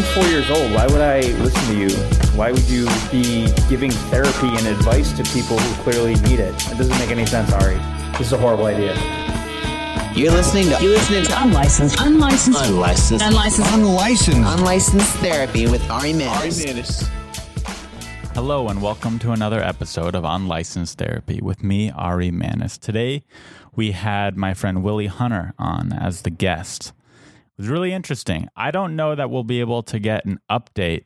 24 years old. Why would I listen to you? Why would you be giving therapy and advice to people who clearly need it? It doesn't make any sense, Ari. This is a horrible idea. You're listening to you're listening to Unlicensed. Unlicensed. unlicensed Unlicensed. Unlicensed. unlicensed therapy with Ari Manis. Hello, and welcome to another episode of Unlicensed Therapy with me, Ari Manis. Today, we had my friend Willie Hunter on as the guest. Was really interesting. I don't know that we'll be able to get an update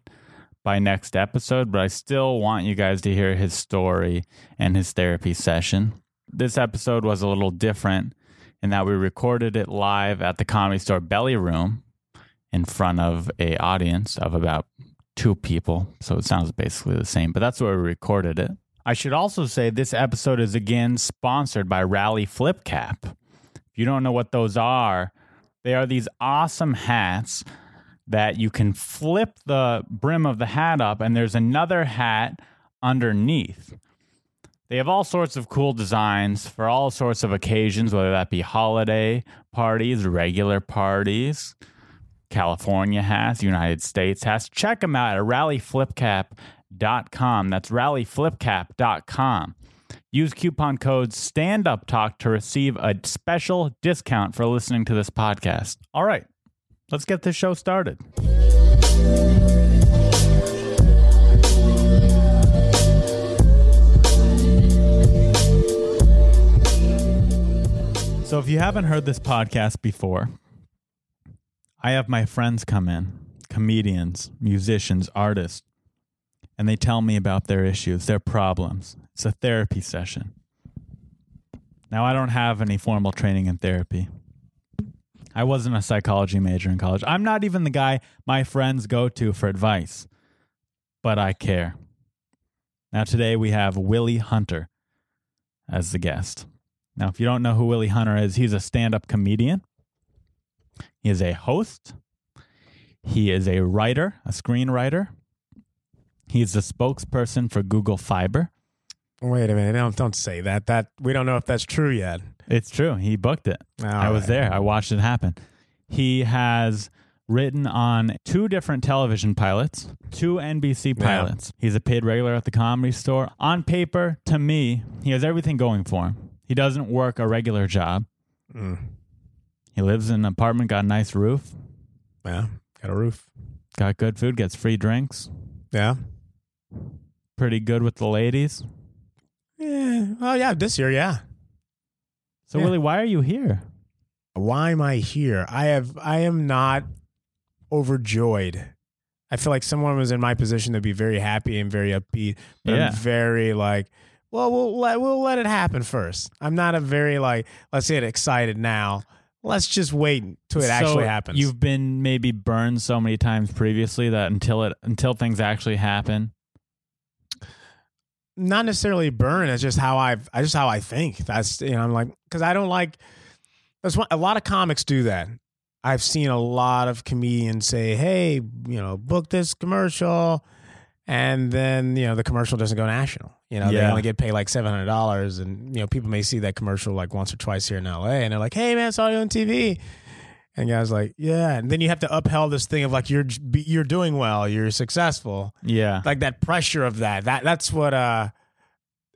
by next episode, but I still want you guys to hear his story and his therapy session. This episode was a little different in that we recorded it live at the Comedy Store Belly Room in front of a audience of about two people. So it sounds basically the same, but that's where we recorded it. I should also say this episode is again sponsored by Rally Flip Cap. If you don't know what those are, they are these awesome hats that you can flip the brim of the hat up and there's another hat underneath. They have all sorts of cool designs for all sorts of occasions, whether that be holiday parties, regular parties, California hats, United States hats. Check them out at rallyflipcap.com. That's rallyflipcap.com. Use coupon code STANDUPTALK to receive a special discount for listening to this podcast. All right, let's get this show started. So, if you haven't heard this podcast before, I have my friends come in, comedians, musicians, artists, and they tell me about their issues, their problems. It's a therapy session. Now, I don't have any formal training in therapy. I wasn't a psychology major in college. I'm not even the guy my friends go to for advice, but I care. Now, today we have Willie Hunter as the guest. Now, if you don't know who Willie Hunter is, he's a stand up comedian. He is a host. He is a writer, a screenwriter. He's the spokesperson for Google Fiber. Wait a minute! Don't don't say that. That we don't know if that's true yet. It's true. He booked it. All I was right. there. I watched it happen. He has written on two different television pilots, two NBC Yeah. pilots. He's a paid regular at the comedy store. On paper, to me, he has everything going for him. He doesn't work a regular job. Mm. He lives in an apartment, got a nice roof, Yeah, got a roof. got good food, gets free drinks, Yeah. Pretty good with the ladies. Yeah. Oh yeah, this year, yeah. So, Yeah. Willie, why are you here? Why am I here? I have. I am not overjoyed. I feel like someone was in my position to be very happy and very upbeat, but Yeah. I'm very like. Well, we'll let we'll let it happen first. I'm not a very like let's get excited now. Let's just wait till it So actually happens. You've been maybe burned so many times previously that until it until things actually happen, not necessarily burn. It's just how I've, I just how I think. That's you know, I'm like because I don't like. That's what a lot of comics do that. I've seen a lot of comedians say, "Hey, you know, book this commercial," and then you know the commercial doesn't go national. You know, they only get paid like seven hundred dollars, and you know people may see that commercial like once or twice here in L.A. and they're like, "Hey, man, I saw you on TV." And guys like, yeah, and then you have to upheld this thing of like you're you're doing well, you're successful, yeah, like that pressure of that. That that's what uh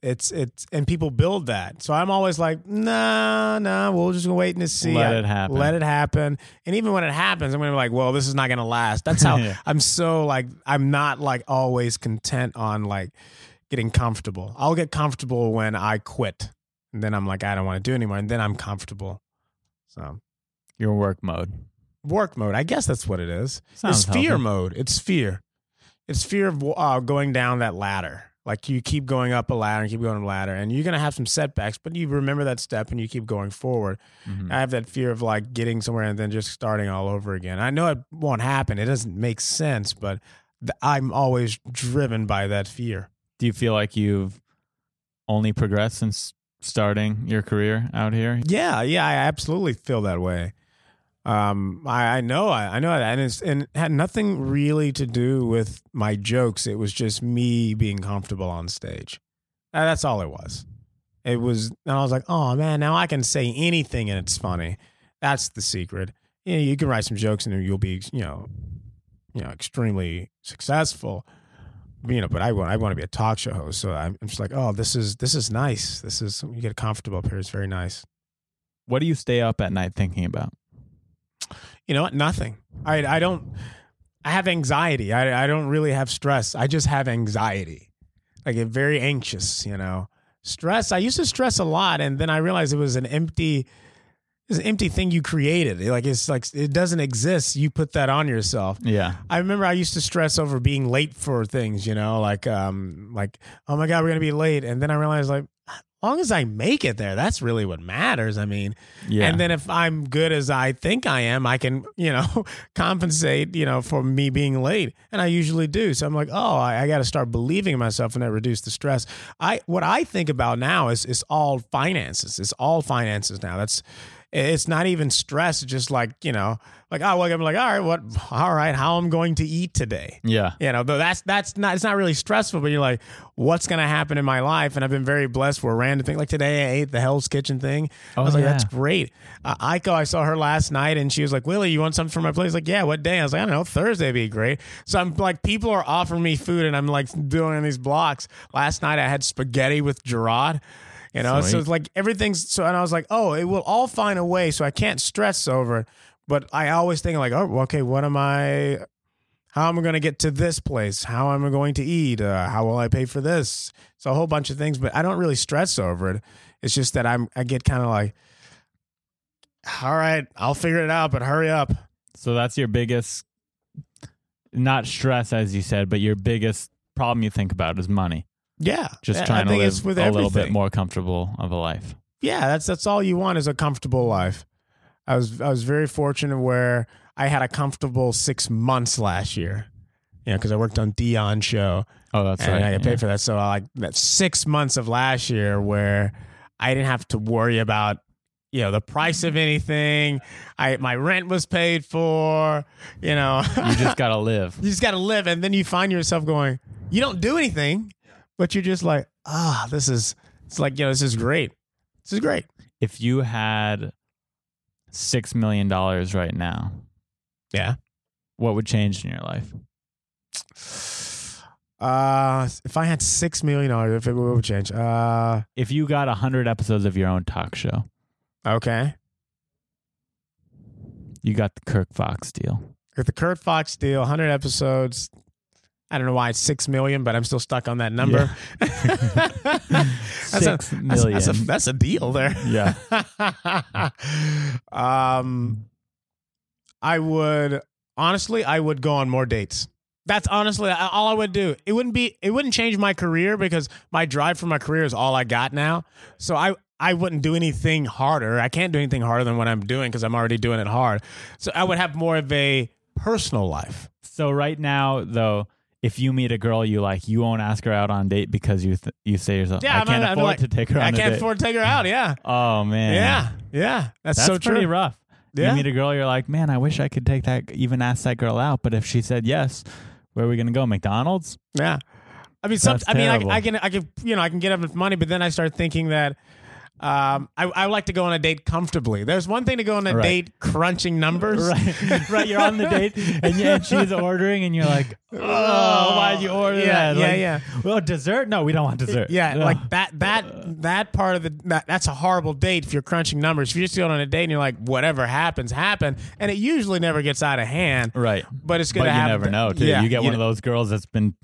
it's it's and people build that. So I'm always like, nah, nah, we'll just wait and see. Let I- it happen. Let it happen. And even when it happens, I'm gonna be like, well, this is not gonna last. That's how Yeah. I'm so like I'm not like always content on like getting comfortable. I'll get comfortable when I quit. And then I'm like, I don't want to do anymore. And then I'm comfortable. So your work mode. work mode. I guess that's what it is. Sounds it's fear healthy. mode. It's fear. It's fear of uh, going down that ladder. Like you keep going up a ladder and keep going up a ladder, and you're gonna have some setbacks, but you remember that step and you keep going forward. Mhm. I have that fear of like getting somewhere and then just starting all over again. I know it won't happen. It doesn't make sense, but th- I'm always driven by that fear. Do you feel like you've only progressed since starting your career out here? Yeah, yeah, I absolutely feel that way. Um, I, I know, I, I know that, and, it's, and it had nothing really to do with my jokes. It was just me being comfortable on stage. That's all it was. It was, and I was like, oh man, now I can say anything and it's funny. That's the secret. You, know, you can write some jokes and you'll be, you know, you know, extremely successful. You know, but I want I want to be a talk show host, so I'm just like, oh, this is this is nice. This is you get comfortable up here. It's very nice. What do you stay up at night thinking about? You know what? Nothing. I I don't. I have anxiety. I I don't really have stress. I just have anxiety. I get very anxious. You know, stress. I used to stress a lot, and then I realized it was an empty. It's an empty thing you created. Like it's like it doesn't exist. You put that on yourself. Yeah. I remember I used to stress over being late for things, you know, like um like oh my god, we're going to be late and then I realized like long as I make it there, that's really what matters. I mean, Yeah. and then if I'm good as I think I am, I can, you know, compensate, you know, for me being late. And I usually do. So I'm like, oh, I, I got to start believing in myself and that reduce the stress. I what I think about now is is all finances. It's all finances now. That's it's not even stress. Just like, you know, like, oh, I'm like, all right, what, all right, how I'm going to eat today. yeah. You know, though that's that's not it's not really stressful, but you're like, what's gonna happen in my life? And I've been very blessed for a random thing. Like today, I ate the Hell's Kitchen thing. I Oh, was like, yeah. that's great. Uh, Aiko, I saw her last night, and she was like, Willie, you want something from my place? Like, yeah, what day? I was like, I don't know, Thursday would be great. So I'm like, people are offering me food, and I'm like doing these blocks. Last night, I had spaghetti with Gerard. You know, so it's like everything's so, and I was like, oh, it will all find a way, so I can't stress over it. But I always think like, oh, okay, what am I? How am I going to get to this place? How am I going to eat? Uh, how will I pay for this? It's a whole bunch of things, but I don't really stress over it. It's just that I'm I get kind of like, all right, I'll figure it out, but hurry up. So that's your biggest, not stress, as you said, but your biggest problem you think about is money. Yeah, Just trying to live a little bit more comfortable of a life. yeah, that's that's all you want is a comfortable life. I was I was very fortunate where I had a comfortable six months last year. You know, because I worked on Deon show Oh, that's and right. I got yeah. paid for that. So I like that six months of last year where I didn't have to worry about you know the price of anything. I my rent was paid for. You know, You just got to live. you just got to live, and then you find yourself going. You don't do anything, but you're just like, ah, this is. It's like you know, this is great. This is great. If you had $6 million right now, Yeah. what would change in your life? Uh, if I had six million dollars, if it would change. Uh, If you got a 100 episodes of your own talk show, okay. you got the Kirk Fox deal. Got the Kurt Fox deal, 100 episodes. I don't know why it's six million, but I'm still stuck on that number. that's, Six a, that's, million. that's a that's a deal there. Yeah. um, I would honestly, I would go on more dates. That's honestly all I would do. It wouldn't be, it wouldn't change my career because my drive for my career is all I got now. So I, I wouldn't do anything harder. I can't do anything harder than what I'm doing because I'm already doing it hard. So I would have more of a personal life. So right now, though, if you meet a girl you like, you won't ask her out on a date because you th- you say yourself, Yeah, I I'm can't not- afford like- to take her on can't date. afford to take her out. Yeah. oh man, Yeah. Yeah. That's, that's so pretty true. rough. Yeah. You meet a girl, you're like, man, I wish I could take that, even ask that girl out. But if she said yes, where are we gonna go? McDonald's? Yeah. I mean, some, That's I mean, I. I can, I can, you know, I can get up with money, but then I start thinking that um, I, I like to go on a date comfortably. There's one thing to go on a Right. date crunching numbers. Right, right. You're on the date, and, you- and she's ordering, and you're like, oh, why'd you order Yeah, that? yeah, Like, yeah. Well, dessert? No, we don't want dessert. Yeah, like that, that, that part of the that, that's a horrible date if you're crunching numbers. If you're just going on a date and you're like, whatever happens, happen, and it usually never gets out of hand. right. But it's But gonna you happen. never know, too. Yeah, you get one of those girls that's been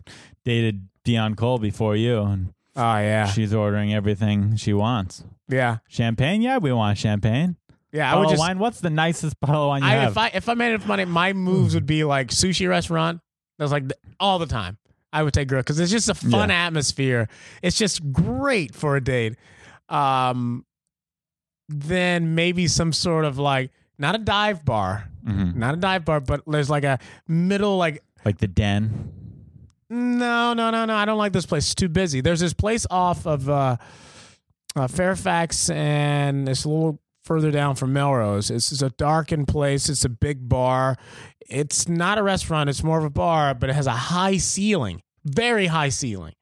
dated Deon Cole before you, and Oh yeah, she's ordering everything she wants. Yeah, Champagne? Yeah, we want champagne. yeah. I Bottle would of just, wine? What's the nicest bottle of wine you I, have? if I if I made enough money, my moves would be like sushi restaurant. That's like all the time. I would take girl because it's just a fun atmosphere. It's just great for a date. Um, then maybe some sort of like not a dive bar, Mhm. not a dive bar, but there's like a middle like Like the den. no, no, no, no. I don't like this place. It's too busy. There's this place off of uh, uh, Fairfax, and it's a little further down from Melrose. It's, it's a darkened place. It's a big bar. It's not a restaurant. It's more of a bar, but it has a high ceiling, very high ceiling,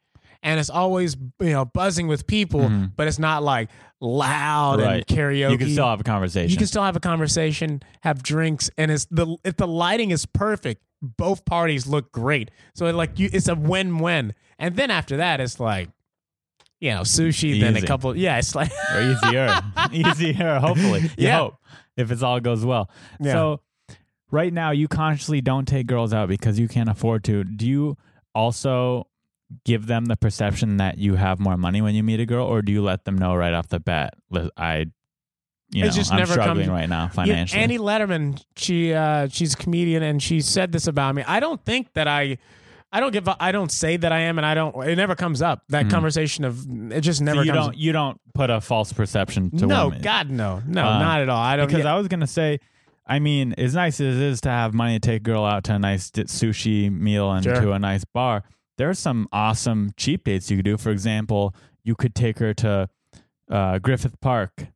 and it's always you know buzzing with people, but it's not like loud and Mm-hmm. Karaoke. You can still have a conversation. You can still have a conversation, have drinks, and it's the if the lighting is perfect, both parties look great. So it, like you, it's a win-win. And then after that, it's like, you know, sushi. Then a couple, yeah, it's like or easier, easier. Hopefully, you Yeah. hope if it all goes well. Yeah. So, right now, you consciously don't take girls out because you can't afford to. Do you also give them the perception that you have more money when you meet a girl, or do you let them know right off the bat? I, you It know, just I'm never struggling comes- right now financially. Annie Letterman, she uh, she's a comedian, and she said this about me. I don't think that I. I don't give. I don't say that I am, and I don't. It never comes up. That conversation of it just Mm-hmm. So never you comes. don't you don't put a false perception to no, women. God, no, no, Uh, not at all. I don't. because yeah. I was gonna say, I mean, as nice as it is to have money to take a girl out to a nice sushi meal and Sure. to a nice bar, there's some awesome cheap dates you could do. For example, you could take her to uh, Griffith Park,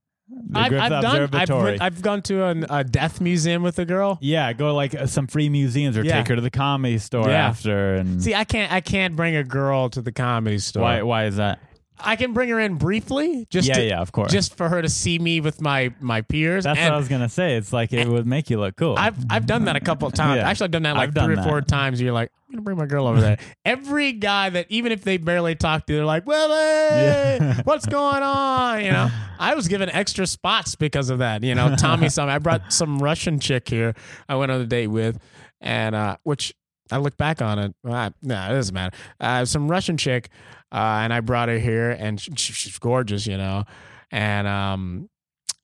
the I've, I've done. I've. I've gone to an, a death museum with a girl. yeah, go to like uh, some free museums or Yeah. take her to the comedy store Yeah. after. And See, I can't. I can't bring a girl to the comedy store. why? Why is that? I can bring her in briefly, just yeah, to, yeah, of course. just for her to see me with my my peers. That's and what I was gonna say. It's like it would make you look cool. I've I've done that a couple of times. Yeah. Actually, I've done that like I've three or four times. You're like, I'm gonna bring my girl over there. Every guy that even if they barely talk to, you, they're like, Willie, Yeah. what's going on? You know, I was given extra spots because of that. You know, Tommy, some I brought some Russian chick here. I went on a date with, and uh, which I look back on it. No, it doesn't matter. Uh, some Russian chick, uh, and I brought her here, and she- she's gorgeous, you know, and um.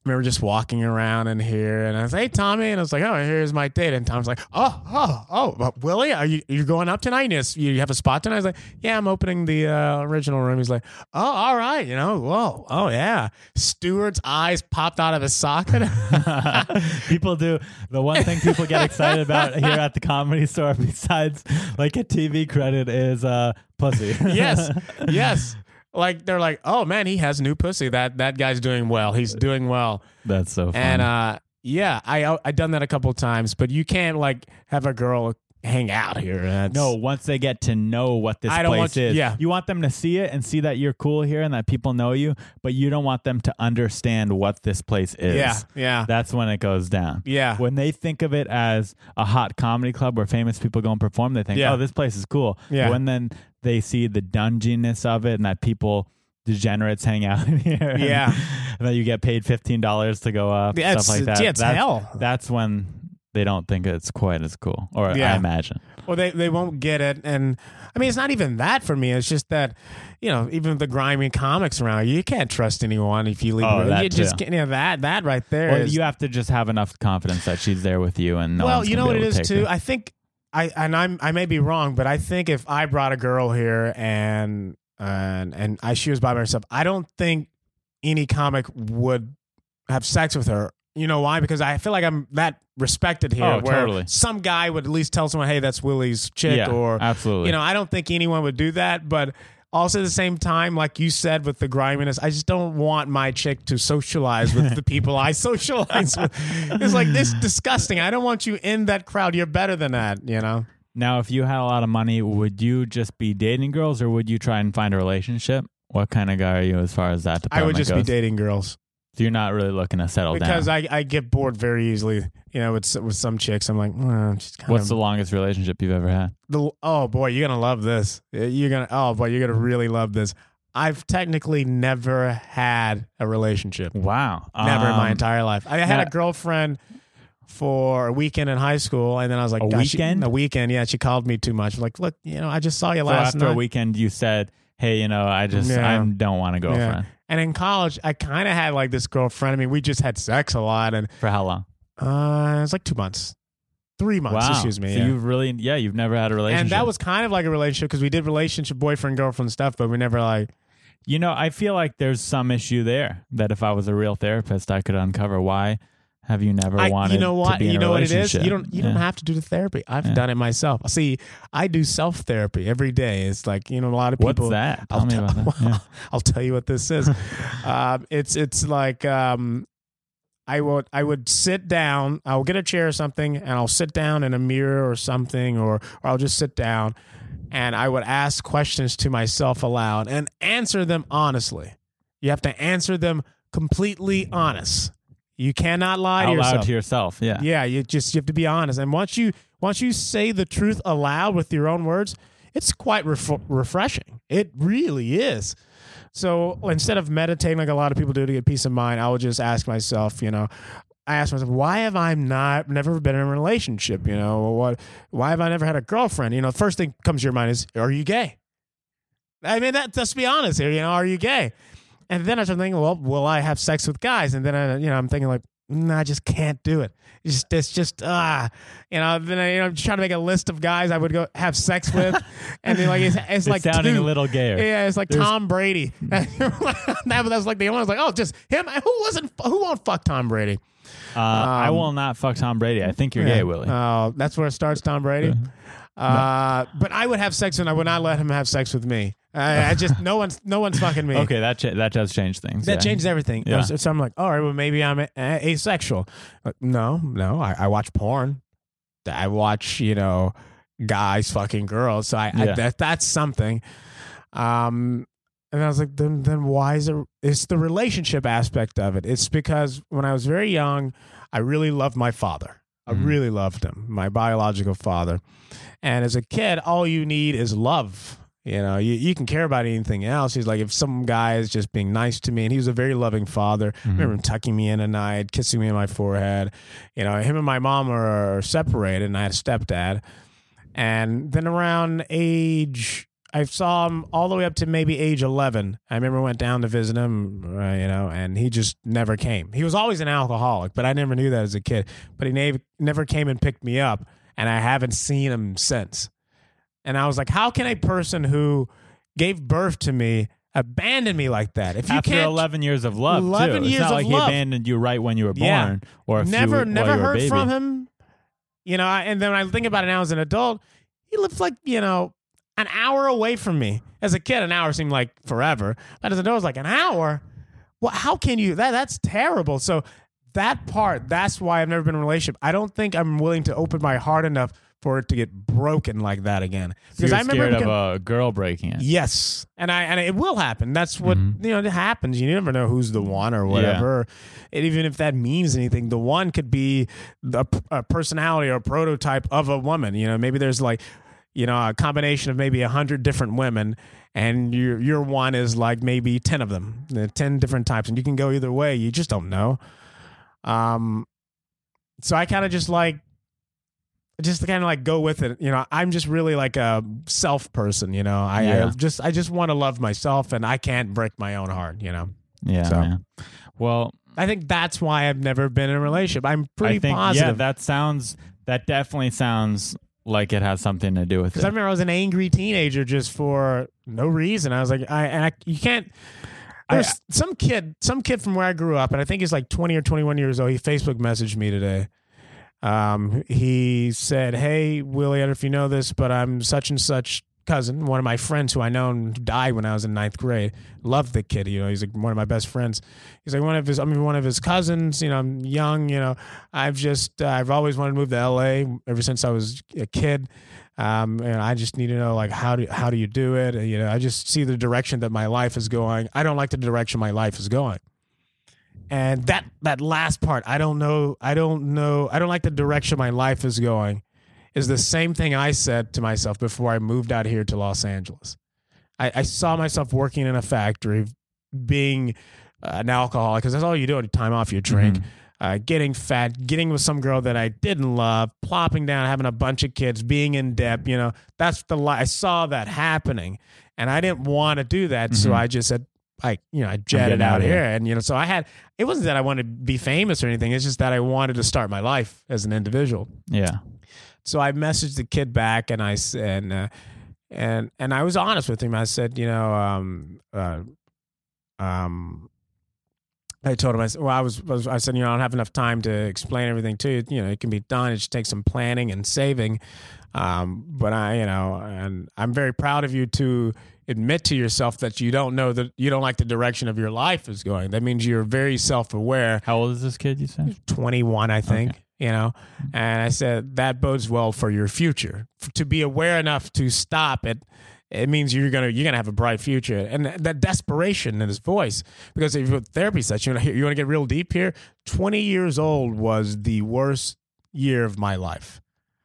Remember just walking around in here, and I was like, "Hey, Tommy," and I was like, "Oh, here's my date." And Tom's like, "Oh, oh, oh, but Willie, are you you going up tonight? You, you have a spot tonight?" I was like, "Yeah, I'm opening the uh, original room." He's like, "Oh, all right, you know, whoa, oh yeah." Stewart's eyes popped out of his socket. people do the one thing people get excited about here at the comedy store besides like a TV credit is uh pussy. yes, yes. Like they're like, "Oh man, he has new pussy. That that guy's doing well. He's doing well." That's so funny. And uh, yeah, I I done that a couple times, but you can't like have a girl hang out here. That's, no, once they get to know what this I don't place want- is, yeah. you want them to see it and see that you're cool here and that people know you, but you don't want them to understand what this place is. Yeah, yeah. That's when it goes down. Yeah. When they think of it as a hot comedy club where famous people go and perform, they think, Yeah. oh, this place is cool. Yeah. When then they see the dunginess of it and that people degenerates hang out in here. Yeah. And that you get paid fifteen dollars to go up, Yeah, stuff like that. yeah, it's that's, hell. That's when they don't think it's quite as cool. Or I imagine. Well, they they won't get it, and I mean, it's not even that for me. It's just that you know, even the grimy comics around you, you can't trust anyone if you leave. Oh, that you too. can't. You know, that that right there Well, is- you have to just have enough confidence that she's there with you and no well, you know what it is too. her. I think I and I'm I may be wrong, but I think if I brought a girl here and and and I she was by myself, I don't think any comic would have sex with her. You know why? Because I feel like I'm that respected here. Oh, where totally. Some guy would at least tell someone, "Hey, that's Willie's chick," Yeah, or absolutely. You know, I don't think anyone would do that, but. Also, at the same time, like you said with the griminess, I just don't want my chick to socialize with the people I socialize with. It's like this disgusting. I don't want you in that crowd. You're better than that, you know. Now, if you had a lot of money, would you just be dating girls or would you try and find a relationship? What kind of guy are you as far as that I would just goes? be dating girls So you're not really looking to settle because down. I, I get bored very easily. You know, with with some chicks, I'm like, just kind What's of the longest relationship you've ever had? the oh boy, you're gonna love this. You're gonna oh boy, you're gonna really love this. I've technically never had a relationship. Wow. Never in my Um, entire life. I had now- a girlfriend for a weekend in high school, and then I was like, A "Gosh, she- weekend? a weekend, yeah. She called me too much. Like, look, you know, I just saw you So last after night. a weekend, you said, "Hey, you know, I just Yeah. I don't want a girlfriend." And in college, I kind of had like this girlfriend. I mean, we just had sex a lot, and For how long? uh, it was like two months, three months. wow. Excuse me. So yeah. you've really, yeah, you've never had a relationship. and that was kind of like a relationship because we did relationship boyfriend girlfriend stuff, but we never like. You know, I feel like there's some issue there that if I was a real therapist, I could uncover. Why have you never I, wanted you know what? to be in You know what it is. You don't. You don't have to do the therapy. I've Yeah. done it myself. See, I do self therapy every day. It's like you know a lot of people. What's that? Tell I'll me tell- about that. Yeah. I'll tell you what this is. um, it's it's like um, I would I would sit down. I'll get a chair or something, and I'll sit down in a mirror or something, or or I'll just sit down, and I would ask questions to myself aloud and answer them honestly. You have to answer them completely honest. You cannot lie Out to yourself. loud to yourself. Yeah. Yeah, you just you have to be honest. And once you once you say the truth aloud with your own words, it's quite ref- refreshing. It really is. So instead of meditating like a lot of people do to get peace of mind, I would just ask myself, you know, I ask myself, why have I not never been in a relationship? You know, what? Why have I never had a girlfriend? You know, the first thing comes to your mind is, are you gay? I mean, that. Let's be honest here. You know, are you gay? And then I start thinking, well, will I have sex with guys? And then I, you know, I'm thinking like, no, I just can't do it. It's just, it's just ah, you know. Then I, you know, I'm trying to make a list of guys I would go have sex with, and then like it's, it's, It's like sounding two. a little gayer. Yeah, it's like There's- Tom Brady. that was like the only. I was like, oh, just him. Who wasn't? Who won't fuck Tom Brady? Uh, I Um, will not fuck Tom Brady. I think you're Yeah. gay, Willie. Oh, that's where it starts, Tom Brady. Uh, but I would have sex, and I would not let him have sex with me. I, I just no one's no one's fucking me. okay, that that does change things. That yeah. changed everything. Yeah. So, I'm like, all right, well, maybe I'm a- a- asexual. Like, no, no, I, I watch porn. I watch, you know, guys fucking girls. So I, I that that's something. Um, and I was like, then then why is it? It's the relationship aspect of it. It's because when I was very young, I really loved my father. I really loved him, my biological father. And as a kid, all you need is love. You know, you, you can care about anything else. He's like, if some guy is just being nice to me, and he was a very loving father. I mm-hmm. remember him tucking me in at night, kissing me on my forehead. You know, him and my mom are separated, and I had a stepdad. And then around age, I saw him all the way up to maybe age 11. I remember went down to visit him, uh, you know, and he just never came. He was always an alcoholic, but I never knew that as a kid. But he nev- never came and picked me up, and I haven't seen him since. And I was like, how can a person who gave birth to me abandon me like that? If you After can't 11 years of love, 11 too. years it's not of like love. he abandoned you right when you were born, Yeah. or if never, you, while never you were a heard baby. from him. You know, I- and then when I think about it now as an adult, he lived like you know an hour away from me. As a kid, an hour seemed like forever, but as an adult, it was like an hour. Well, how can you? That that's terrible. So that part, that's why I've never been in a relationship. I don't think I'm willing to open my heart enough for it to get broken like that again. So I remember scared become- of a girl breaking it. Yes, and I and it will happen. That's what Mhm. you know. It happens. You never know who's the one or whatever. And even if that means anything, the one could be the a personality or a prototype of a woman. You know, maybe there's like you know a combination of maybe a hundred different women, and your your one is like maybe ten of them, uh, ten different types, and you can go either way. You just don't know. Um, so I kind of just like just kind of like go with it. You know, I'm just really like a self person. You know, I, I just I just want to love myself, and I can't break my own heart. You know, Yeah, So- man. Well, I think that's why I've never been in a relationship. I'm pretty think positive. yeah, that sounds that definitely sounds like it has something to do with it. I remember I was an angry teenager just for no reason. I was like, I and I, you can't. There's some kid, some kid from where I grew up, and I think he's like 20 or 21 years old. He Facebook messaged me today. Um, he said, "Hey Willie, I don't know if you know this, but I'm such and such cousin, one of my friends who I known died when I was in ninth grade. Loved the kid, you know. He's like one of my best friends. He's like one of his, I mean, one of his cousins. You know, I'm young. You know, I've just, uh, I've always wanted to move to L.A. ever since I was a kid. Um, and I just need to know like how do how do you do it? You know, I just see the direction that my life is going. I don't like the direction my life is going. And that that last part, I don't know, I don't know, I don't like the direction my life is going. Is the same thing I said to myself before I moved out here to Los Angeles. I, I saw myself working in a factory, being an alcoholic because that's all you do at time off. You drink, uh, getting fat, getting with some girl that I didn't love, plopping down, having a bunch of kids, being in debt. You know, that's the li- I saw that happening, and I didn't want to do that, so Mhm. I just said, I you know, I jetted getting out here, here. and you know, so I had. It wasn't that I wanted to be famous or anything. It's just that I wanted to start my life as an individual. yeah. So I messaged the kid back, and I said, and uh, and and I was honest with him. I said, you know, um, uh, um, I told him, I said, well, I was, was, I said, you know, I don't have enough time to explain everything to you. You know, it can be done. It just takes some planning and saving. Um, but I, you know, and I'm very proud of you to admit to yourself that you don't know that you don't like the direction of your life is going. That means you're very self aware. How old is this kid? You said 21, I think. Okay. You know. Mm-hmm. And I said that bodes well for your future. F- to be aware enough to stop it, it means you're gonna you're gonna have a bright future. And that desperation in his voice, because if you're therapy session, you want to get real deep here. Twenty years old was the worst year of my life.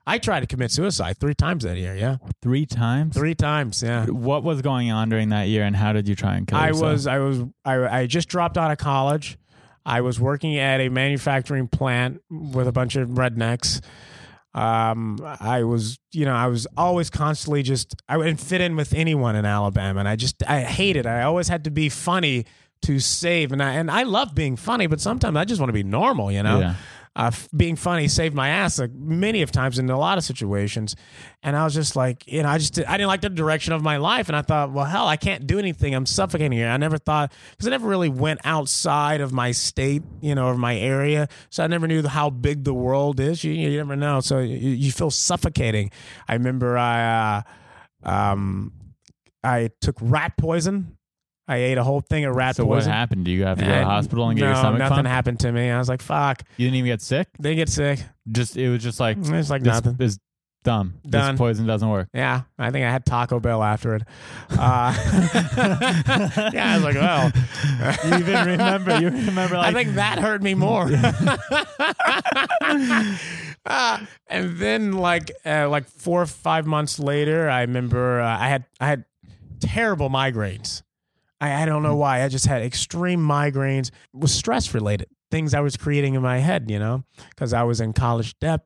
I tried to commit suicide three times that year. Yeah, Three times. three times. Yeah. What was going on during that year, and how did you try and kill I yourself? was I was I, I just dropped out of college. I was working at a manufacturing plant with a bunch of rednecks. Um, I was, you know, I was always constantly just I wouldn't fit in with anyone in Alabama, and I just I hated. it. I always had to be funny to save, and I and I love being funny, but sometimes I just want to be normal, you know Yeah. Uh, being funny saved my ass like many of times in a lot of situations. And i was just like you know i just i didn't like the direction of my life. And i thought well hell i can't do anything. I'm suffocating here. I never thought because i never really went outside of my state you know or my area. So i never knew how big the world is. You, you never know. So you, you feel suffocating. I remember i uh, um i took rat poison I ate a whole thing of rat So what happened? Do you have to go to the hospital and get no, your stomach nothing pumped? happened to me. I was like, "Fuck!" You didn't even get sick. They get sick. Just it was just like It's like this nothing. is dumb. Done. This poison doesn't work. Yeah, I think I had Taco Bell after it. Uh, yeah, I was like, well, You even remember? You remember like I think that hurt me more. Uh, and then, like, uh, like four or five months later, I remember uh, I had I had terrible migraines. I, I don't know why. I just had extreme migraines. It was stress related things I was creating in my head, you know, because I was in college debt.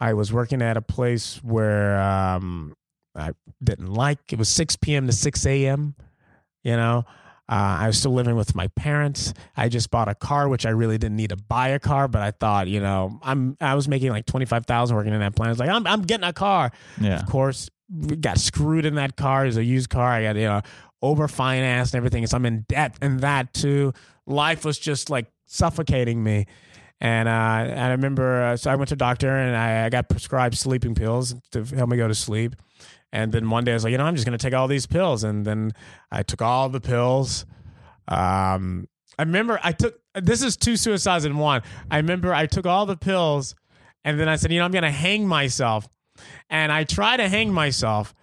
I was working at a place where um, I didn't like. It was 6 p.m. to 6 a.m., you know. Uh, I was still living with my parents. I just bought a car, which I really didn't need to buy a car, but I thought, you know, I'm I was making like twenty five thousand working in that plant. I was like, I'm I'm getting a car. yeah. Of course, we got screwed in that car. It was a used car. I got you know over financed and everything. So I'm in debt and that too. Life was just like suffocating me. And uh, and I remember, uh, so I went to doctor and I, I got prescribed sleeping pills to help me go to sleep. And then one day I was like, you know, I'm just going to take all these pills. And then I took all the pills. Um, I remember I took, this is two suicides in one. I remember I took all the pills and then I said, you know, I'm going to hang myself. And I tried to hang myself.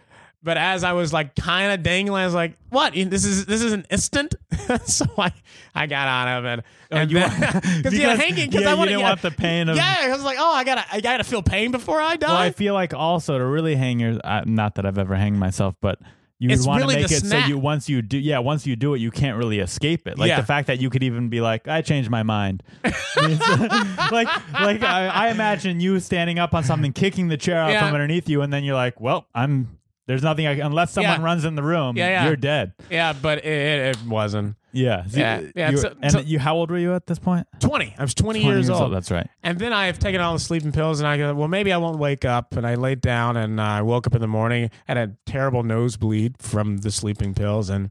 But as I was like kind of dangling, I was like, "What? This is this is an instant." so I I got out of it. And you then- want- because yeah, hanging because yeah, I you want didn't want the pain of. yeah, I was like, oh, I gotta, I gotta feel pain before I die. Well, I feel like also to really hang your. Uh, not that I've ever hanged myself, but you It's want to really make the it so you once you do yeah once you do it you can't really escape it like Yeah. the fact that you could even be like I changed my mind like like I, I imagine you standing up on something kicking the chair out Yeah. from underneath you and then you're like well I'm there's nothing I, unless someone Yeah. runs in the room Yeah, yeah. you're dead yeah, but it, it, it wasn't yeah So Yeah, you- yeah, you- so- and so- you how old were you at this point? point twenty. I was twenty, 20 years, old. that's right And then I have taken all the sleeping pills, and I go, well, maybe I won't wake up. And I laid down, and uh, I woke up in the morning, had a terrible nosebleed from the sleeping pills, and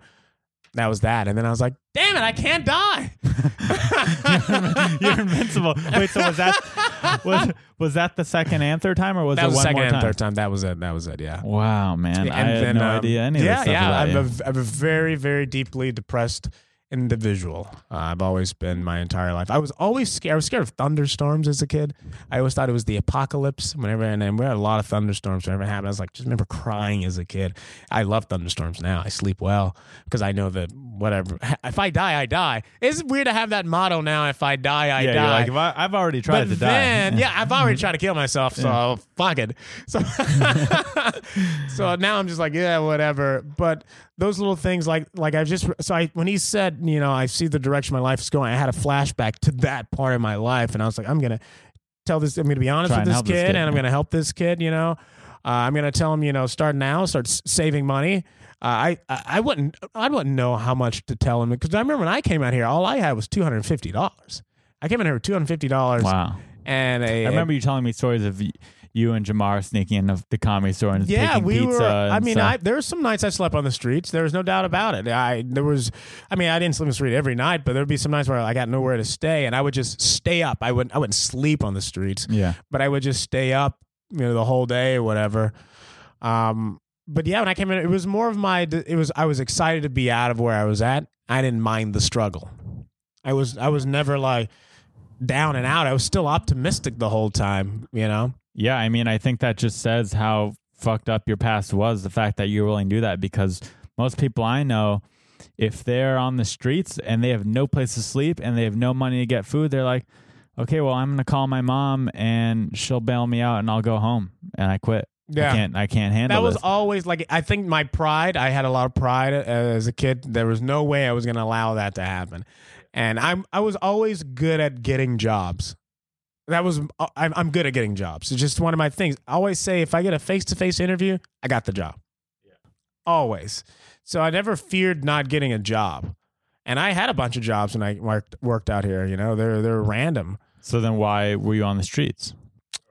that was that. And then I was like, damn it, I can't die. you're invincible wait so was that was, was that the second and third time or was that it was one second more and time third time. That was it. That was it. Yeah. Wow, man! I had no um, idea any of yeah, this stuff yeah. I'm a, I'm a very, very deeply depressed individual. Uh, I've always been my entire life. I was always scared. I was scared of thunderstorms as a kid. I always thought it was the apocalypse. Whenever and we had a lot of thunderstorms. Whenever it happened, I was like, just remember crying as a kid. I love thunderstorms now. I sleep well because I know that whatever. If I die, I die. It's weird to have that motto now. If I die, I yeah, die. like, if I, I've already tried But to then, die. yeah, I've already tried to kill myself, so fuck it. So, so now I'm just like, yeah, whatever. But those little things, like, like I've just, so I, when he said, you know, I see the direction my life is going, I had a flashback to that part of my life, and I was like, I'm gonna tell this, I'm gonna be honest Try with this kid, this kid, and I'm gonna help this kid, you know. Uh, I'm gonna tell him, you know, start now, start s- saving money. I, I I wouldn't I wouldn't know how much to tell him because I remember when I came out here, all I had was two hundred and fifty dollars. I came in here with two hundred fifty dollars wow. and a I remember you telling me stories of you and Jamar sneaking in the, the comedy store and yeah, taking we pizza. were. I mean, stuff. I, there were some nights I slept on the streets. There was no doubt about it. I there was. I mean, I didn't sleep on the street every night, but there would be some nights where I got nowhere to stay, and I would just stay up. I wouldn't. I wouldn't sleep on the streets, yeah, but I would just stay up, you know, the whole day or whatever. Um, but yeah, when I came in, it was more of my. It was. I was excited to be out of where I was at. I didn't mind the struggle. I was. I was never like down and out. I was still optimistic the whole time, you know? Yeah, I mean, I think that just says how fucked up your past was. The fact that you're willing to do that because most people I know, if they're on the streets and they have no place to sleep and they have no money to get food, they're like, okay, well, I'm gonna call my mom and she'll bail me out and I'll go home and I quit. Yeah. I can't. I can't handle That was this. always like I think my pride. I had a lot of pride as a kid. There was no way I was going to allow that to happen, and I'm I was always good at getting jobs. That was uh, I'm I'm good at getting jobs. It's just one of my things. I always say if I get a face to face interview, I got the job. Yeah. Always. So I never feared not getting a job, and I had a bunch of jobs when I worked worked out here. You know, they're they're random. so then, why were you on the streets?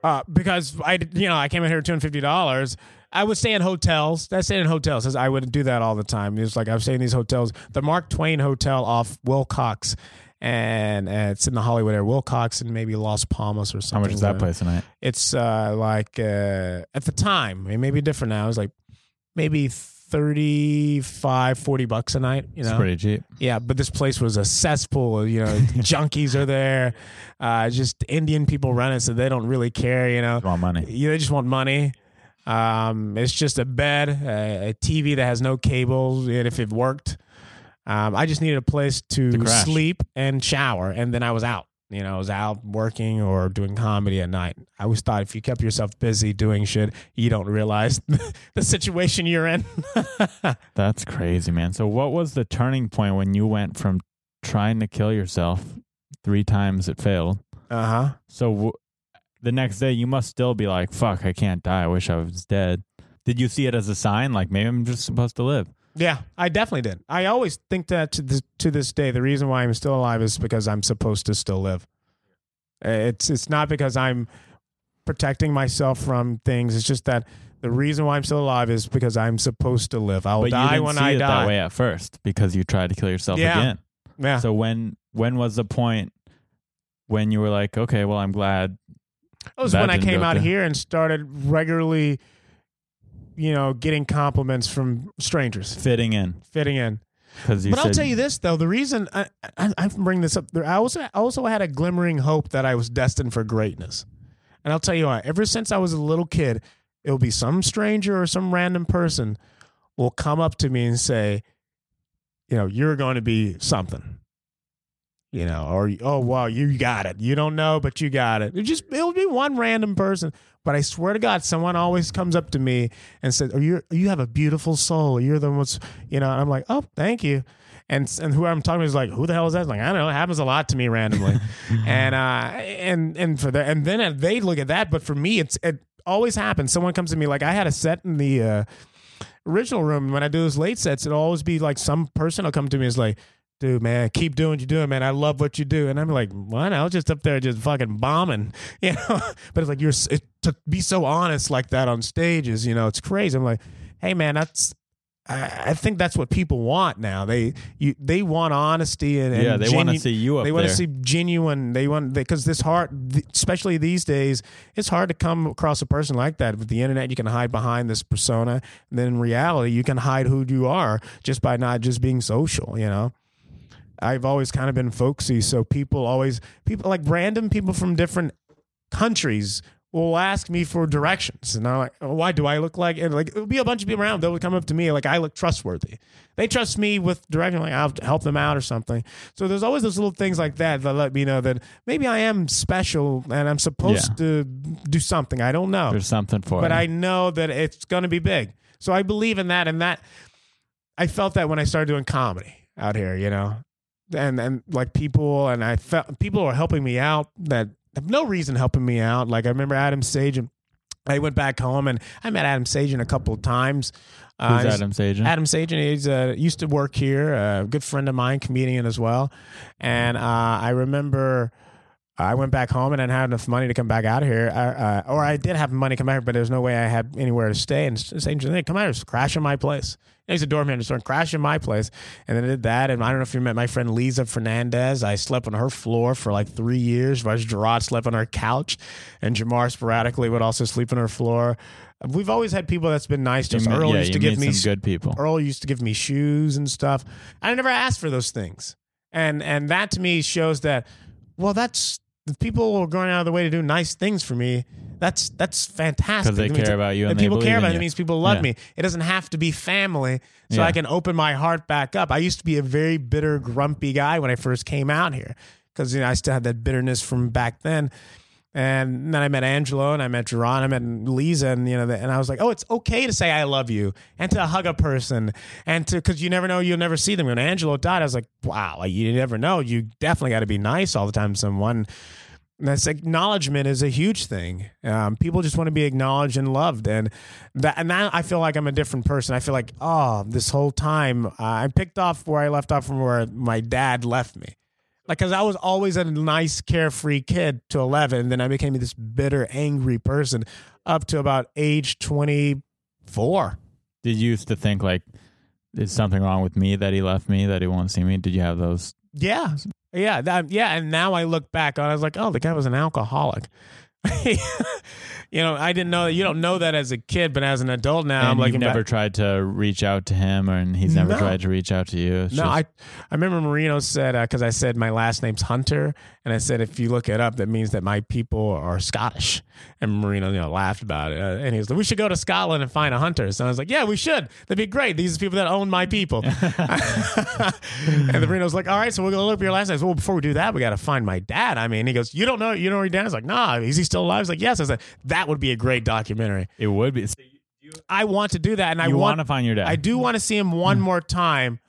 Uh, because I, you know, I came in here two hundred fifty dollars. I would stay in hotels. I stayed in hotels. I would do that all the time. It's like I was staying in these hotels. The Mark Twain Hotel off Wilcox, and, and it's in the Hollywood area. Wilcox and maybe Las Palmas or something. How much is that place tonight? It's uh, like uh, at the time, it may be different now. It's like maybe 35, 40 bucks a night. You know, It's pretty cheap. yeah, but this place was a cesspool. You know, junkies are there. Uh, just Indian people run it, so they don't really care. You know, You want money? you they just want money. Um, it's just a bed, a, a TV that has no cables, and if it worked, um, I just needed a place to, To sleep and shower, and then I was out. You know, I was out working or doing comedy at night. I always thought if you kept yourself busy doing shit, you don't realize the situation you're in. That's crazy, man. So, what was the turning point when you went from trying to kill yourself three times it failed? uh huh. So, w- the next day, you must still be like, fuck, I can't die. I wish I was dead. Did you see it as a sign? Like, maybe I'm just supposed to live? Yeah, I definitely did. I always think that to this, to this day, the reason why I'm still alive is because I'm supposed to still live. Uh, It's it's not because I'm protecting myself from things. It's just that the reason why I'm still alive is because I'm supposed to live. I'll but you die didn't when see I it die. that way at first because you tried to kill yourself Yeah. again. Yeah. So, when when was the point when you were like, okay, well, I'm glad That was when I came out here and started regularly, you know, getting compliments from strangers, fitting in fitting in. but said I'll tell you this though: the reason I, I, I bring this up, there, I also I also had a glimmering hope that I was destined for greatness. And I'll tell you what: ever since I was a little kid, it'll be some stranger or some random person will come up to me and say, you know, you're going to be something. You know, or oh wow, you got it. You don't know, but you got it. It just it'll be one random person, but I swear to God, someone always comes up to me and says, "Oh, you you have a beautiful soul. You're the most," you know. And I'm like, "Oh, thank you." And and who I'm talking to is like, "Who the hell is that?" I'm like, I don't know. It happens a lot to me randomly, and uh, and and for that, and then they look at that, but for me, it's it always happens. Someone comes to me like I had a set in the uh, original room when I do those late sets. It'll always be like some person will come to me and is like. Dude, man, keep doing what you're doing, man. I love what you do, and I'm like, what? I was just up there, just fucking bombing, you know. But it's like you're it, to be so honest like that on stages, you know, it's crazy. I'm like, hey, man, that's I, I think that's what people want now. They you they want honesty and, and yeah, they want to see you up they want to see genuine. They want because this hard, th- especially these days, it's hard to come across a person like that. With the internet, you can hide behind this persona, and then in reality, you can hide who you are just by not just being social. You know, I've always kind of been folksy, so people always people like random people from different countries will ask me for directions, and I'm like, oh, "Why do I look like?" And like, it'll be a bunch of people around. They'll come up to me like I look trustworthy. They trust me with direction, like I'll help them out or something. So there's always those little things like that that let me know that maybe I am special and I'm supposed to do something. I don't know, There's something for it, but you. I know that it's going to be big. So I believe in that, and that I felt that when I started doing comedy out here, you know, and and like people, and I felt people were helping me out that have no reason helping me out. Like I remember Adam Sage, and I went back home and I met Adam Sajan a couple of times. Uh, Who's Adam Sajan? Adam Sajan, he's uh, used to work here, a good friend of mine, comedian as well. And uh, I remember I went back home and I didn't have enough money to come back out of here. Uh, uh, or I did have money to come back, but there's no way I had anywhere to stay. And Sajan hey, come out here, just crash in my place. And he's a doorman, just started crash in my place. And then I did that. And I don't know if you met my friend Lisa Fernandez. I slept on her floor for like three years. Vice Gerard slept on her couch. And Jamar sporadically would also sleep on her floor. We've always had people that's been nice to us. Earl yeah, used to give me good people. Earl used to give me shoes and stuff. I never asked for those things, and and that to me shows that, well, that's people are going out of the way to do nice things for me, that's that's fantastic. 'Cause they care about you and they people care about it. you. It means people love Yeah. me. It doesn't have to be family, so Yeah. I can open my heart back up. I used to be a very bitter, grumpy guy when I first came out here because you know I still had that bitterness from back then. And then I met Angelo and I met I met Lisa, and you know, and I was like, oh, it's okay to say I love you and to hug a person and to because you never know, you'll never see them. When Angelo died, I was like, wow, like you never know. You definitely got to be nice all the time to someone. And That's acknowledgement is a huge thing. Um, people just want to be acknowledged and loved, and that and now I feel like I'm a different person. I feel like oh, this whole time uh, I picked off where I left off from where my dad left me like because I was always a nice, carefree kid to eleven, then I became this bitter, angry person up to about age twenty four. Did you used to think like, is something wrong with me that he left me that he won't see me? Did you have those? Yeah, yeah, that, yeah. And now I look back on, it, I was like, oh, the guy was an alcoholic. you know, I didn't know that. You don't know that as a kid, but as an adult now, and I'm you've never back. tried to reach out to him, or and he's never No. tried to reach out to you. It's No, just- I I remember Marino said because I said my last name's Hunter, and I said if you look it up, that means that my people are Scottish. And Marino, you know, laughed about it, uh, and he was like, "We should go to Scotland and find a hunter." So I was like, "Yeah, we should. That'd be great. These are people that own my people." and the Marino's like, "All right, so we're gonna look up your last name." Well, before we do that, we got to find my dad. I mean, he goes, "You don't know? You know where your dad?" is?" like, "Nah, he's he still alive?" I was like, "Yes." I said, "That would be a great documentary. it would be. I want to do that, and I you want want to find your dad. I do want to see him one more time,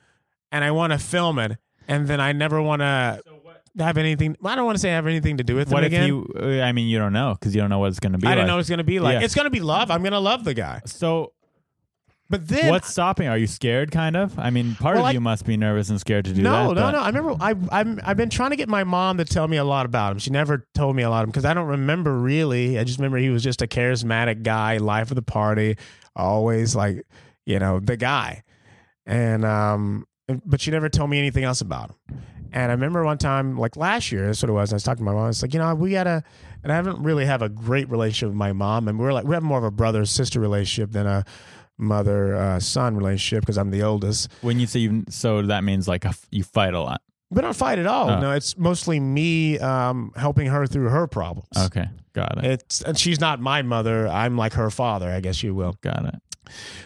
and I want to film it, and then I never want to have anything. I don't want to say have anything to do with it. What him if again. you? uh, I mean, you don't know because you don't know what it's going to be. I like. didn't know it's gonna be like. Yeah. It's gonna be love. I'm gonna love the guy, So but then what's stopping? Are you scared? Kind of. I mean, part Well, of I- you must be nervous and scared to do no, that. no, but- no. I remember I, I'm, I've been trying to get my mom to tell me a lot about him. She never told me a lot of him because I don't remember really. I just remember he was just a charismatic guy, life of the party, always like, you know, the guy. And, um, but she never told me anything else about him. And I remember one time, like last year, that's what it was. I was talking to my mom. It's like, you know, we gotta, and I haven't really have a great relationship with my mom. And we're like, we have more of a brother sister relationship than a mother uh, son relationship because I'm the oldest. When you say you, so that means like a you fight a lot. We don't fight at all. Oh. No, it's mostly me um, helping her through her problems. Okay, got it. It's and she's not my mother. I'm like her father, I guess you will. got it.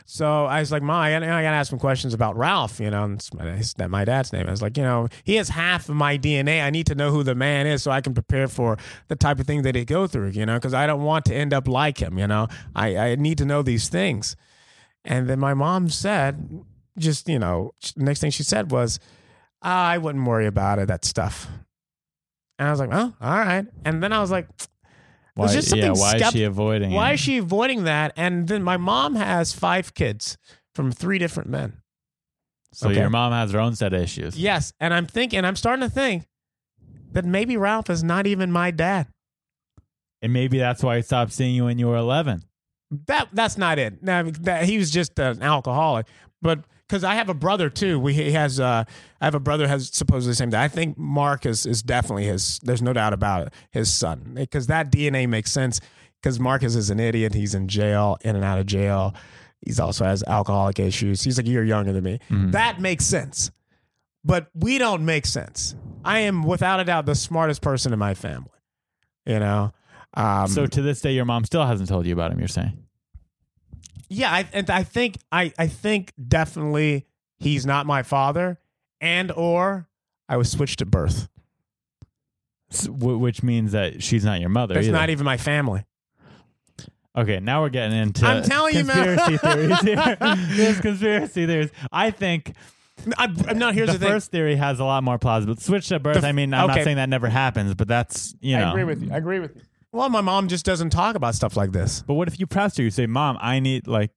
So I was like, Ma, I, I got to ask some questions about Ralph. You know, and it's my, that my dad's name. I was like, you know, he has half of my DNA. I need to know who the man is so I can prepare for the type of thing that he go through. You know, because I don't want to end up like him. You know, I I need to know these things. And then my mom said, just you know, next thing she said was, "Ah, I wouldn't worry about it. That stuff. And I was like, oh, all right. And then I was like, Why, There's just yeah, something why is skept- she avoiding why it? is she avoiding that? And then my mom has five kids from three different men. So Okay. your mom has her own set of issues. Yes. And I'm thinking, I'm starting to think that maybe Ralph is not even my dad. And maybe that's why he stopped seeing you when you were 11. That that's not it. Now that he was just an alcoholic, but because I have a brother too. We he has uh, I have a brother has supposedly the same. Dad. I think Mark is is definitely his. There's no doubt about it. His son because that DNA makes sense. Because Marcus is an idiot. He's in jail, in and out of jail. He's also has alcoholic issues. He's like a year younger than me. That makes sense. But we don't make sense. I am without a doubt the smartest person in my family. You know. Um, so to this day, your mom still hasn't told you about him. You're saying Yeah, I, and I think I, I think definitely he's not my father, and or I was switched at birth. S- wh- which means that she's not your mother. That's either. not even my family. Okay, now we're getting into I'm telling you, man. conspiracy theories here. There's conspiracy theories. I think I'm, I'm not. Here's the, the, thing. first theory has a lot more plausible. Switch at birth. The f- I mean, I'm okay. not saying that never happens, but that's you know. I agree with you. I agree with you. Well, my mom just doesn't talk about stuff like this. But what if you pressed her? You say, "Mom, I need like."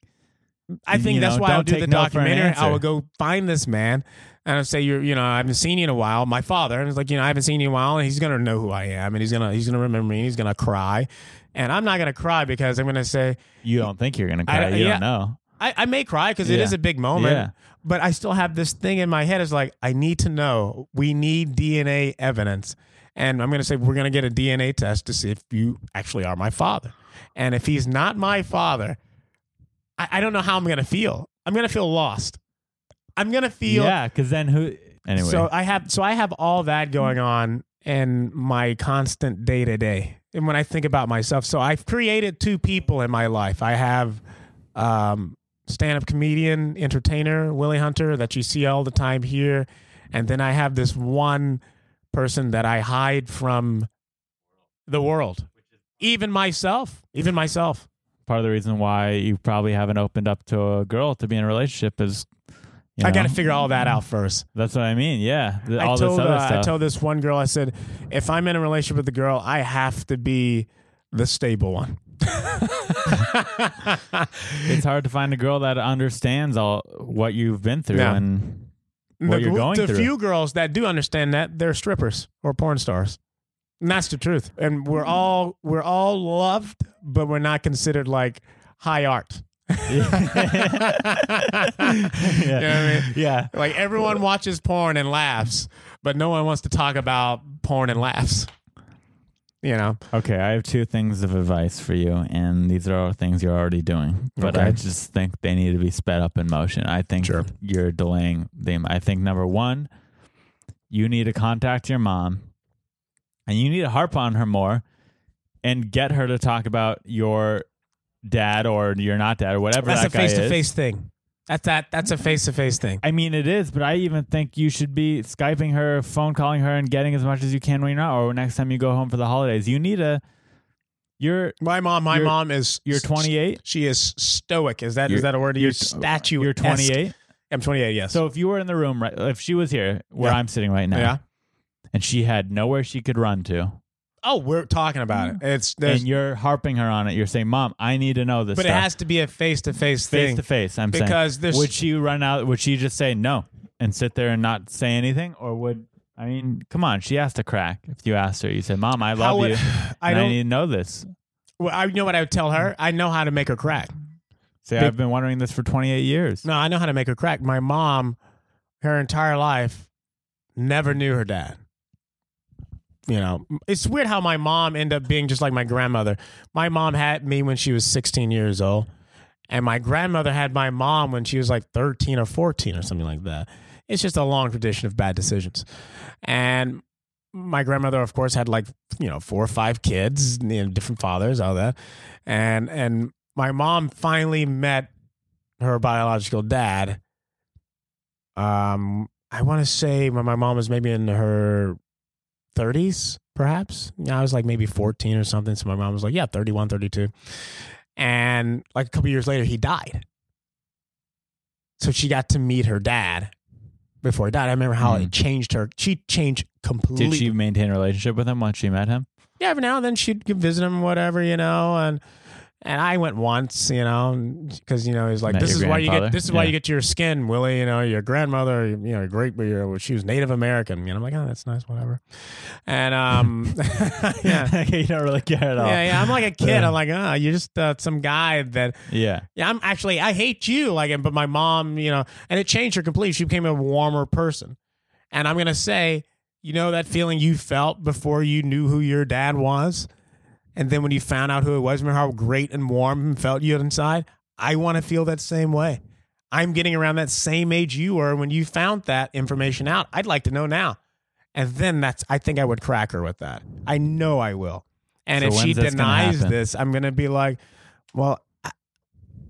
I think that's know, why I'll do the no documentary. I will go find this man and I'll say, "You're, you know, I haven't seen you in a while." My father, and it's like, you know, I haven't seen you in a while, and he's gonna know who I am, and he's gonna he's gonna remember me, and he's gonna cry, and I'm not gonna cry because I'm gonna say, You don't think you're gonna I- cry. you yeah. don't know. I, I may cry because it Yeah. is a big moment, Yeah. but I still have this thing in my head. Is like I need to know. We need DNA evidence, and I'm going to say we're going to get a DNA test to see if you actually are my father. And if he's not my father, I, I don't know how I'm going to feel. I'm going to feel lost. I'm going to feel Yeah, because then who? Anyway, so I have so I have all that going on, in my constant day to day. And when I think about myself, so I've created two people in my life. I have um, stand up comedian, entertainer, Willie Hunter, that you see all the time here. And then I have this one person that I hide from the world, even myself, even myself. Part of the reason why you probably haven't opened up to a girl to be in a relationship is. You I got to figure all that out first. That's what I mean. Yeah, The- all I told this other uh, I told this one girl, I said, if I'm in a relationship with a girl, I have to be the stable one. it's hard to find a girl that understands all what you've been through Yeah. and what the, you're going the through. few girls that do understand that, they're strippers or porn stars. And that's the truth. And we're all we're all loved, but we're not considered like high art. yeah. You know what I mean? yeah. Like everyone watches porn and laughs, but no one wants to talk about porn and laughs. You know. Okay, I have two things of advice for you, and these are all things you're already doing. But Okay. I just think they need to be sped up in motion. I think Sure. you're delaying them. I think number one, you need to contact your mom, and you need to harp on her more, and get her to talk about your dad or your not dad or whatever That's a that guy face to face thing. That's that that's a face to face thing. I mean, it is, but I even think you should be skyping her, phone calling her, and getting as much as you can when you're not, or next time you go home for the holidays. You need a. You're My mom, my mom is you're 28. She is stoic. Is that is You're- that a word to you're- use? Statue. You're 28. I'm 28. Yes. So if you were in the room, right, if she was here where Yeah. I'm sitting right now, yeah. and she had nowhere she could run to, Oh, we're talking about it. It's there's, and you're harping her on it, you're saying, "Mom, I need to know this." but it stuff. has to be a face to face face thing to face. I'm because saying, there's would she run out? Would she just say no and sit there and not say anything, or would I mean, come on, she has to crack. If you asked her, you said, "Mom, I love would- you. I and I don't. need to know this." well, I know what I would tell her. I know how to make her crack. Say, Big- I've been wondering this for 28 years. No, I know how to make her crack. My mom, her entire life, never knew her dad. You know, it's weird how my mom ended up being just like my grandmother. My mom had me when she was 16 years old, and my grandmother had my mom when she was like 13 or 14 or something like that. It's just a long tradition of bad decisions. And my grandmother, of course, had like you know four or five kids, you know, different fathers, all that, and and my mom finally met her biological dad. Um, I want to say when my mom was maybe in her 30s, perhaps. I was like maybe 14 or something. So my mom was like, yeah, 31, 32. And like a couple years later, he died. So she got to meet her dad before he died. I remember how Hmm. it changed her. She changed completely. Did she maintain a relationship with him once she met him? yeah, every now and then she'd visit him, whatever, you know, and and I went once, you know, because you know he's like, Met this is why you get this is why you get your skin, Willie. You know, your grandmother, you know, great, but you're, she was Native American. And I'm like, oh, that's nice, whatever. And um, yeah. you don't really care at all. Yeah, yeah. I'm like a kid. I'm like, oh, you're just uh, some guy that Yeah. yeah, I'm actually I hate you like but my mom, you know, and it changed her completely. She became a warmer person. And I'm going to say, you know that feeling you felt before you knew who your dad was? And then when you found out who it was, remember how great and warm and felt you inside? I want to feel that same way. I'm getting around that same age you were when you found that information out. I'd like to know now. And then that's I think I would crack her with that. I know I will. And So if she this denies this, I'm going to be like, well, I,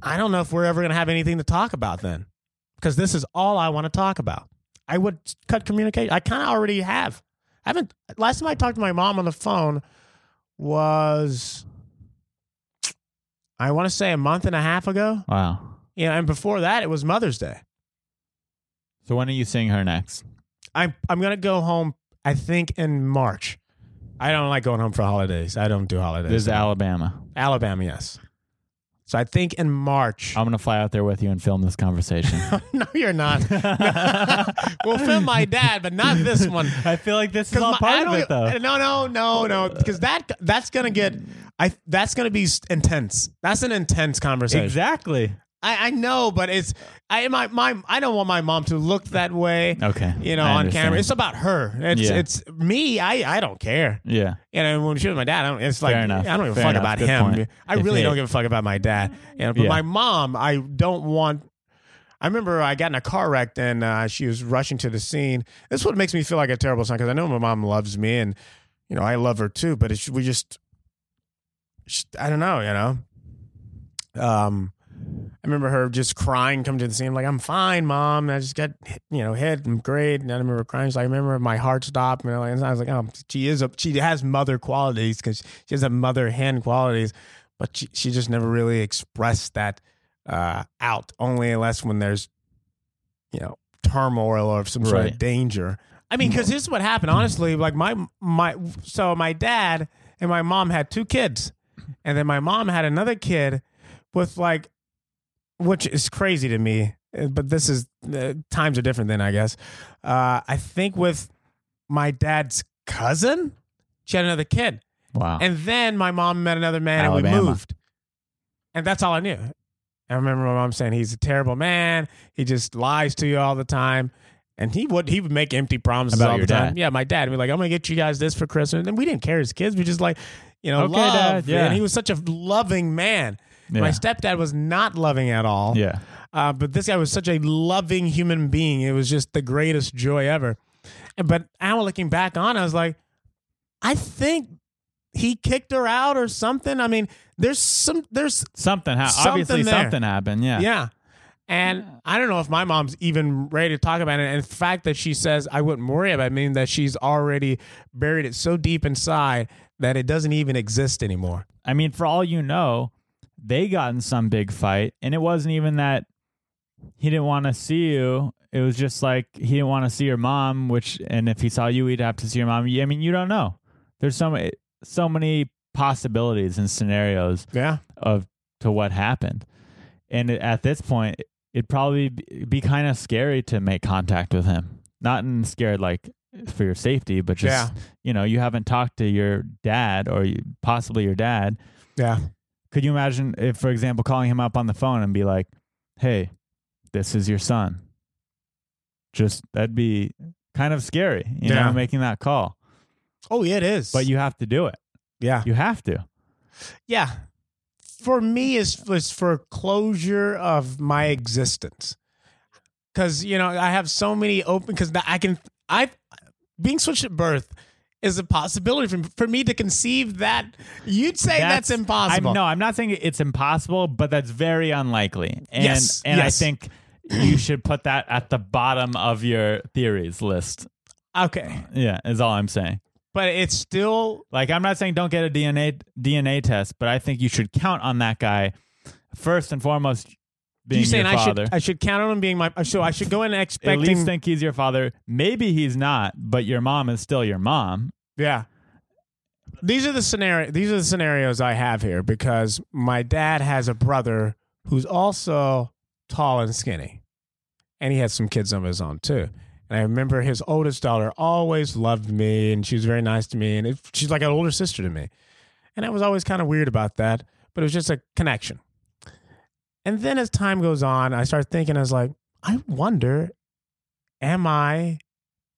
I don't know if we're ever going to have anything to talk about then. Because this is all I want to talk about. I would cut communication. I kind of already have. I haven't last time I talked to my mom on the phone was I want to say a month and a half ago. Wow. Yeah, and before that it was Mother's Day. So when are you seeing her next? I'm I'm gonna go home. I think in March. I don't like going home for holidays. I don't do holidays. This is Alabama. Alabama, yes. So I think in March. I'm gonna fly out there with you and film this conversation. no, you're not. we'll film my dad, but not this one. I feel like this is all my- part of it, though. No, no, no, no. Because that that's gonna get. I that's gonna be intense. That's an intense conversation. Exactly. I, I know, but it's I my my I don't want my mom to look that way. Okay. You know, I on understand. camera. It's about her. It's Yeah. it's me. I I don't care. Yeah. You know, when she was my dad, I don't, it's like Fair enough. I don't give a Fair fuck enough. about Good him. point. I If really don't give a fuck about my dad. You know, but Yeah. my mom, I don't want. I remember I got in a car wreck and uh, she was rushing to the scene. This is what makes me feel like a terrible son because I know my mom loves me and you know I love her too, but it's, we just, just I don't know, you know. Um, I remember her just crying, coming to the scene, like, I'm fine, mom. I just got, hit, you know, hit and great. And I remember crying. Like, I remember my heart stopped. And I was like, oh, she is a, she has mother qualities because she has a mother hand qualities, but she, she just never really expressed that uh, out, only unless when there's, you know, turmoil or some sort Right. of danger. I mean, because this is what happened, honestly. Like, my, my, so my dad and my mom had two kids. And then my mom had another kid with like which is crazy to me. uh, But this is uh, times are different then, I guess. Uh, I think with my dad's cousin, she had another kid, Wow. and then my mom met another man, and we moved, and that's all I knew. I remember my mom saying he's a terrible man. He just lies to you all the time. And he would he would make empty promises About all the time. dad? Yeah, my dad would be like, I'm gonna get you guys this for Christmas. And we didn't care as kids. We just like, you know, Okay, love. Dad, yeah. And he was such a loving man. My stepdad was not loving at all. yeah. Uh, but this guy was such a loving human being. It was just the greatest joy ever. And- But now looking back on, I was like, I think he kicked her out or something. I mean, there's some, there's, Something ha- Something obviously there. something happened. Yeah. yeah. And I don't know if my mom's even ready to talk about it. And the fact that she says I wouldn't worry about it, I mean that she's already buried it so deep inside that it doesn't even exist anymore. I mean, for all you know, they got in some big fight, and it wasn't even that he didn't want to see you. It was just like he didn't want to see your mom, which, and if he saw you, he'd have to see your mom. I mean, you don't know. There's so many, so many possibilities and scenarios Yeah. of to what happened, and at this point, it'd probably be, be kind of scary to make contact with him. Not in scared like for your safety, but just Yeah. you know, you haven't talked to your dad or you, possibly your dad Yeah. Could you imagine if, for example, calling him up on the phone and be like, "Hey, this is your son." Just that'd be kind of scary, you Yeah. know, making that call. Oh, yeah, it is. But you have to do it. yeah. You have to. Yeah. For me, is was for closure of my existence. Because you know, I have so many open. Because I can, I being switched at birth is a possibility for, for me to conceive that. You'd say that's, impossible. I'm, no, I'm not saying it's impossible, but that's very unlikely. And Yes, and I think you should put that at the bottom of your theories list. Okay, Yeah, is all I'm saying. but it's still Like I'm not saying don't get a DNA DNA test, but I think you should count on that guy first and foremost being you saying I father. should I should count on him being my. So I should go in At expecting. least think he's your father. Maybe he's not, but your mom is still your mom. Yeah. These are the scenario these are the scenarios I have here because my dad has a brother who's also tall and skinny. And he has some kids of his own too. And I remember his oldest daughter always loved me and she was very nice to me and it, she's like an older sister to me. And I was always kind of weird about that, but it was just a connection. And then as time goes on, I start thinking I was like, I wonder am I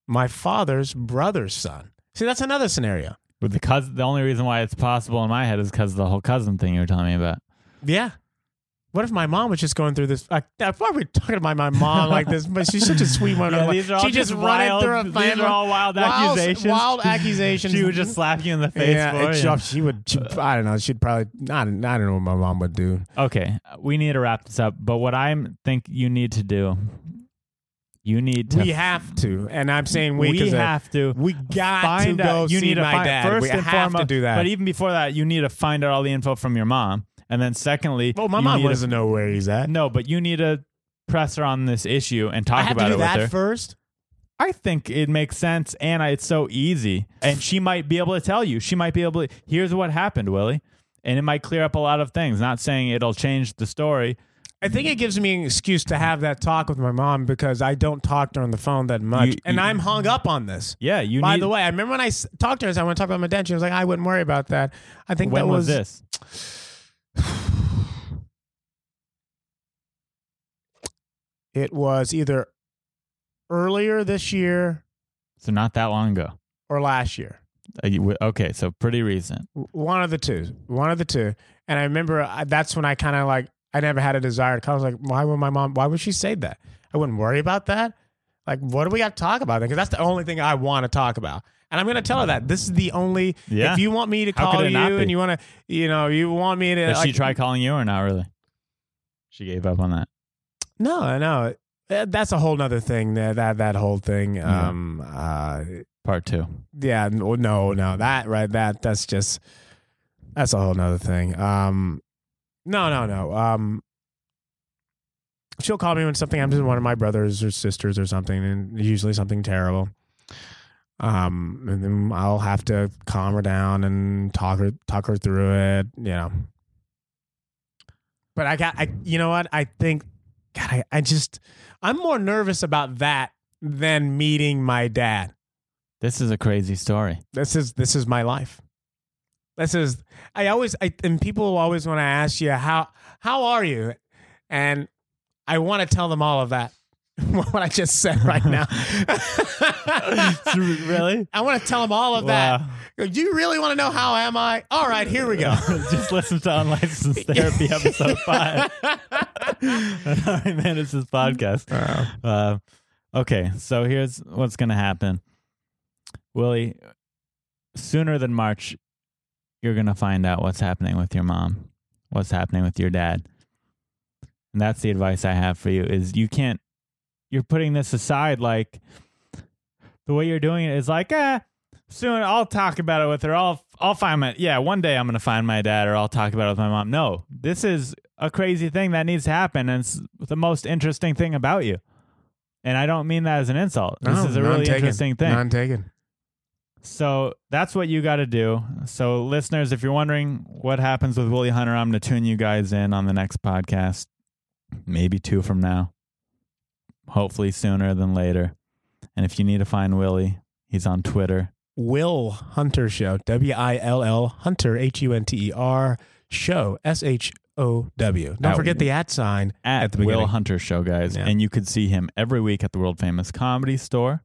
my father's brother's son? See, that's another scenario. With the cousin, the only reason why it's possible in my head is because of the whole cousin thing you were telling me about. Yeah. What if my mom was just going through this? Why are we talking about my mom like this? But she's such a sweet woman. Yeah, these are all she just, just running wild- through a these are all wild Wild- accusations. Wild accusations. She would just slap you in the face yeah, for she, would. She, I don't know. She'd probably. I don't, I don't know what my mom would do. Okay, we need to wrap this up. But what I think you need to do, you need to. We have to, and I'm saying we. we uh, have to. We got find to go out. You see need to my find dad. first we and have foremost to do that. But even before that, you need to find out all the info from your mom, and then secondly, well, my you mom need to- doesn't know where he's at. No, but you need to press her on this issue and talk I have about to do it with that her. first. I think it makes sense, and I, it's so easy. And she might be able to tell you. She might be able to. Here's what happened, Willie, and it might clear up a lot of things. Not saying it'll change the story. I think it gives me an excuse to have that talk with my mom because I don't talk to her on the phone that much, You- and you- I'm hung up on this. Yeah, you. By need, the way, I remember when I s- talked to her, I said, I want to talk about my dad. She was like, I wouldn't worry about that. I think when that was this? It was either earlier this year So not that long ago. or last year. Uh, Okay, so pretty recent. One of the two. One of the two. And I remember I, that's when I kind of like I never had a desire to. I was like, why would my mom? Why would she say that? I wouldn't worry about that. Like, what do we got to talk about? Because that's the only thing I want to talk about. And I'm going to tell her that this is the only. Yeah. If you want me to How could call not you be? and you want to, you know, you want me to. Did she like- try calling you or not really? She gave up on that. No, no. Uh, That's a whole nother thing. That that that whole thing. Yeah. Um. Uh. Part two. Yeah. No. No. No. That right. That that's just. That's a whole nother thing. Um. No. No. No. Um. She'll call me when something happens to one of my brothers or sisters or something, and usually something terrible. Um, and then I'll have to calm her down and talk her talk her through it. You know. But I got I. You know what? I think. God, I, I just I'm more nervous about that than meeting my dad. This is a crazy story. This is this is my life. This is I always I and people always want to ask you how how are you? And I want to tell them all of that. what I just said right now. really? I want to tell them all of Wow. that. Do you really want to know how am I? All right, here we go. Just listen to Unlicensed Therapy episode five. Sorry, man, it's Manis's podcast. Uh, okay, so here's what's going to happen. Willie, sooner than March, you're going to find out what's happening with your mom, what's happening with your dad. And that's the advice I have for you is you can't you're putting this aside like the way you're doing it is like, eh, soon I'll talk about it with her. I'll I'll find my yeah, one day I'm gonna find my dad or I'll talk about it with my mom. No. This is a crazy thing that needs to happen and it's the most interesting thing about you. And I don't mean that as an insult. This is a really taken. interesting thing. None taken. So that's what you got to do. So, listeners, if you're wondering what happens with Willie Hunter, I'm going to tune you guys in on the next podcast, maybe two from now, hopefully sooner than later. And if you need to find Willie, he's on Twitter. Will Hunter Show. W I L L Hunter H U N T E R Show S H O W. Don't At- forget the at sign At, at the Will. Hunter Show, guys. Yeah. And you could see him every week at the world famous comedy store.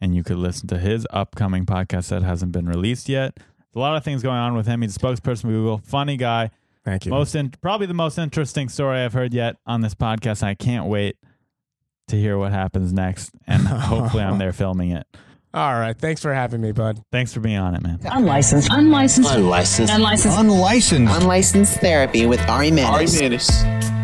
And you could listen to his upcoming podcast that hasn't been released yet. There's a lot of things going on with him. He's a spokesperson for Google, funny guy. Thank you. Most in, probably the most interesting story I've heard yet on this podcast. I can't wait to hear what happens next, and hopefully I'm there filming it. All right. Thanks for having me, bud. Thanks for being on it, man. Unlicensed. Unlicensed. Unlicensed. Unlicensed. Unlicensed. Unlicensed therapy with Ari Manis. Ari Manis.